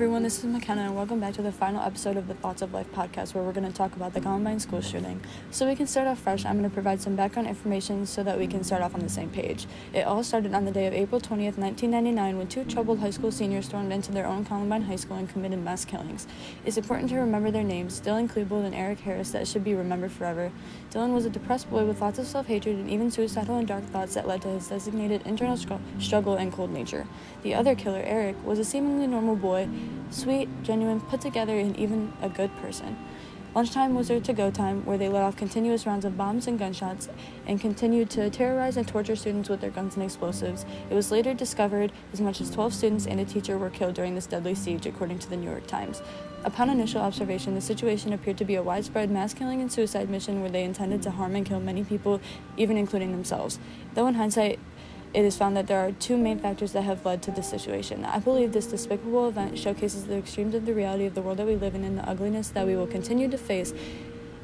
everyone, this is McKenna, and welcome back to the final episode of the Thoughts of Life podcast, where we're going to talk about the Columbine school shooting. So, we can start off fresh. I'm going to provide some background information so that we can start off on the same page. It all started on the day of April 20th, 1999, when two troubled high school seniors stormed into their own Columbine High School and committed mass killings. It's important to remember their names Dylan Klebold and Eric Harris, that should be remembered forever. Dylan was a depressed boy with lots of self hatred and even suicidal and dark thoughts that led to his designated internal struggle and cold nature. The other killer, Eric, was a seemingly normal boy sweet, genuine, put together, and even a good person. Lunchtime was their to go time, where they let off continuous rounds of bombs and gunshots and continued to terrorize and torture students with their guns and explosives. It was later discovered as much as 12 students and a teacher were killed during this deadly siege, according to the New York Times. Upon initial observation, the situation appeared to be a widespread mass killing and suicide mission where they intended to harm and kill many people, even including themselves. Though in hindsight, it is found that there are two main factors that have led to this situation. I believe this despicable event showcases the extremes of the reality of the world that we live in and the ugliness that we will continue to face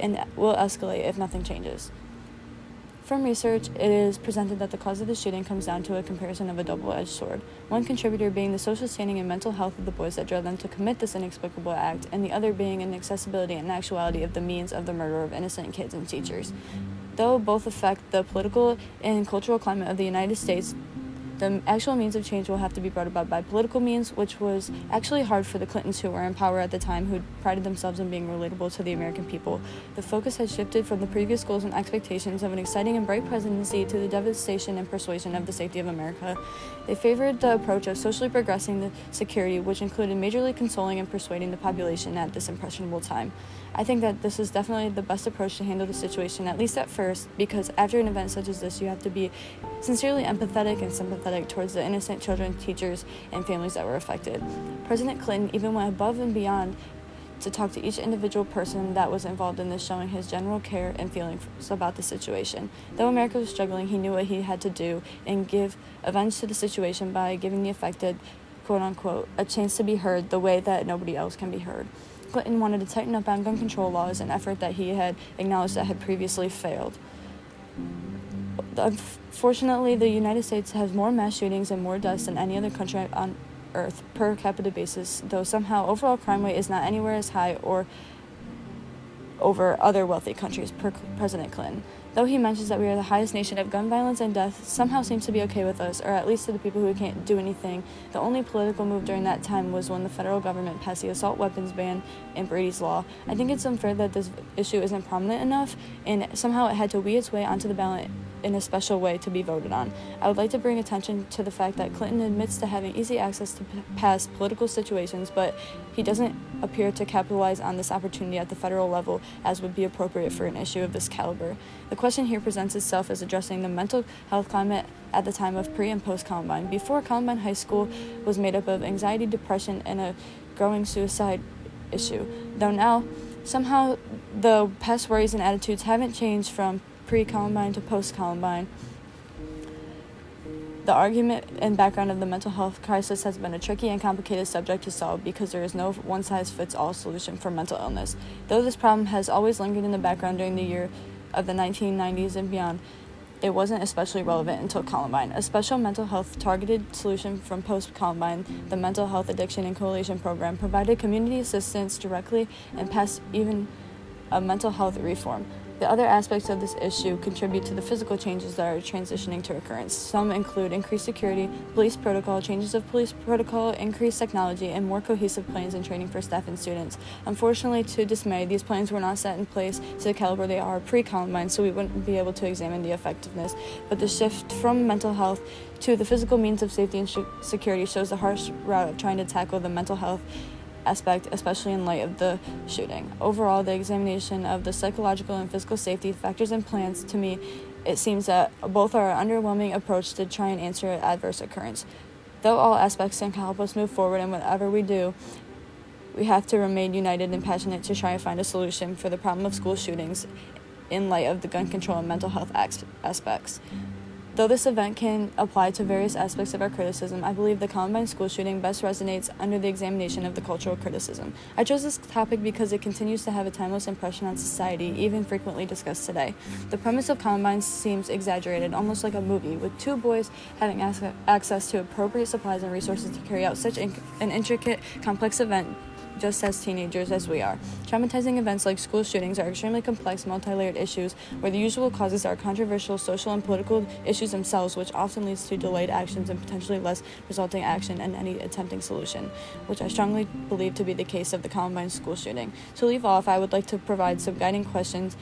and will escalate if nothing changes. From research, it is presented that the cause of the shooting comes down to a comparison of a double edged sword. One contributor being the social standing and mental health of the boys that drove them to commit this inexplicable act, and the other being an accessibility and actuality of the means of the murder of innocent kids and teachers. Though both affect the political and cultural climate of the United States, the actual means of change will have to be brought about by political means, which was actually hard for the Clintons who were in power at the time, who prided themselves in being relatable to the American people. The focus has shifted from the previous goals and expectations of an exciting and bright presidency to the devastation and persuasion of the safety of America. They favored the approach of socially progressing the security, which included majorly consoling and persuading the population at this impressionable time. I think that this is definitely the best approach to handle the situation, at least at first, because after an event such as this, you have to be sincerely empathetic and sympathetic towards the innocent children, teachers, and families that were affected. President Clinton even went above and beyond to talk to each individual person that was involved in this, showing his general care and feelings about the situation. Though America was struggling, he knew what he had to do and give avenge to the situation by giving the affected, quote unquote, a chance to be heard the way that nobody else can be heard. Clinton wanted to tighten up on gun control laws, an effort that he had acknowledged that had previously failed. Unfortunately, the United States has more mass shootings and more deaths than any other country on earth per capita basis, though somehow overall crime rate is not anywhere as high or over other wealthy countries per President Clinton. Though he mentions that we are the highest nation of gun violence and death, somehow seems to be okay with us, or at least to the people who can't do anything. The only political move during that time was when the federal government passed the assault weapons ban and Brady's Law. I think it's unfair that this issue isn't prominent enough, and somehow it had to weed its way onto the ballot in a special way to be voted on. I would like to bring attention to the fact that Clinton admits to having easy access to p- past political situations, but he doesn't appear to capitalize on this opportunity at the federal level as would be appropriate for an issue of this caliber. The question here presents itself as addressing the mental health climate at the time of pre and post Columbine. Before Columbine High School was made up of anxiety, depression, and a growing suicide issue, though now somehow the past worries and attitudes haven't changed from pre Columbine to post Columbine. The argument and background of the mental health crisis has been a tricky and complicated subject to solve because there is no one size fits all solution for mental illness. Though this problem has always lingered in the background during the year of the 1990s and beyond, it wasn't especially relevant until Columbine. A special mental health targeted solution from post Columbine, the Mental Health Addiction and Coalition Program, provided community assistance directly and passed even a mental health reform. The other aspects of this issue contribute to the physical changes that are transitioning to occurrence. Some include increased security, police protocol, changes of police protocol, increased technology, and more cohesive plans and training for staff and students. Unfortunately, to dismay, these plans were not set in place to the caliber they are pre Columbine, so we wouldn't be able to examine the effectiveness. But the shift from mental health to the physical means of safety and sh- security shows the harsh route of trying to tackle the mental health aspect, especially in light of the shooting. Overall, the examination of the psychological and physical safety factors and plans, to me, it seems that both are an underwhelming approach to try and answer an adverse occurrence. Though all aspects can help us move forward in whatever we do, we have to remain united and passionate to try and find a solution for the problem of school shootings in light of the gun control and mental health aspects. Though this event can apply to various aspects of our criticism, I believe the Columbine school shooting best resonates under the examination of the cultural criticism. I chose this topic because it continues to have a timeless impression on society, even frequently discussed today. The premise of Columbine seems exaggerated, almost like a movie, with two boys having access to appropriate supplies and resources to carry out such an intricate, complex event just as teenagers as we are. Traumatizing events like school shootings are extremely complex, multi layered issues where the usual causes are controversial social and political issues themselves, which often leads to delayed actions and potentially less resulting action and any attempting solution, which I strongly believe to be the case of the Columbine school shooting. To leave off, I would like to provide some guiding questions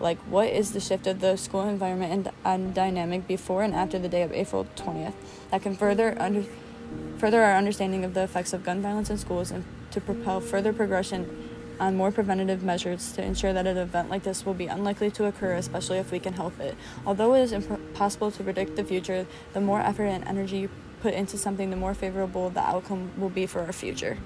like what is the shift of the school environment and, and dynamic before and after the day of April 20th that can further under, further our understanding of the effects of gun violence in schools and to propel further progression on more preventative measures to ensure that an event like this will be unlikely to occur, especially if we can help it. Although it is impossible to predict the future, the more effort and energy you put into something, the more favorable the outcome will be for our future.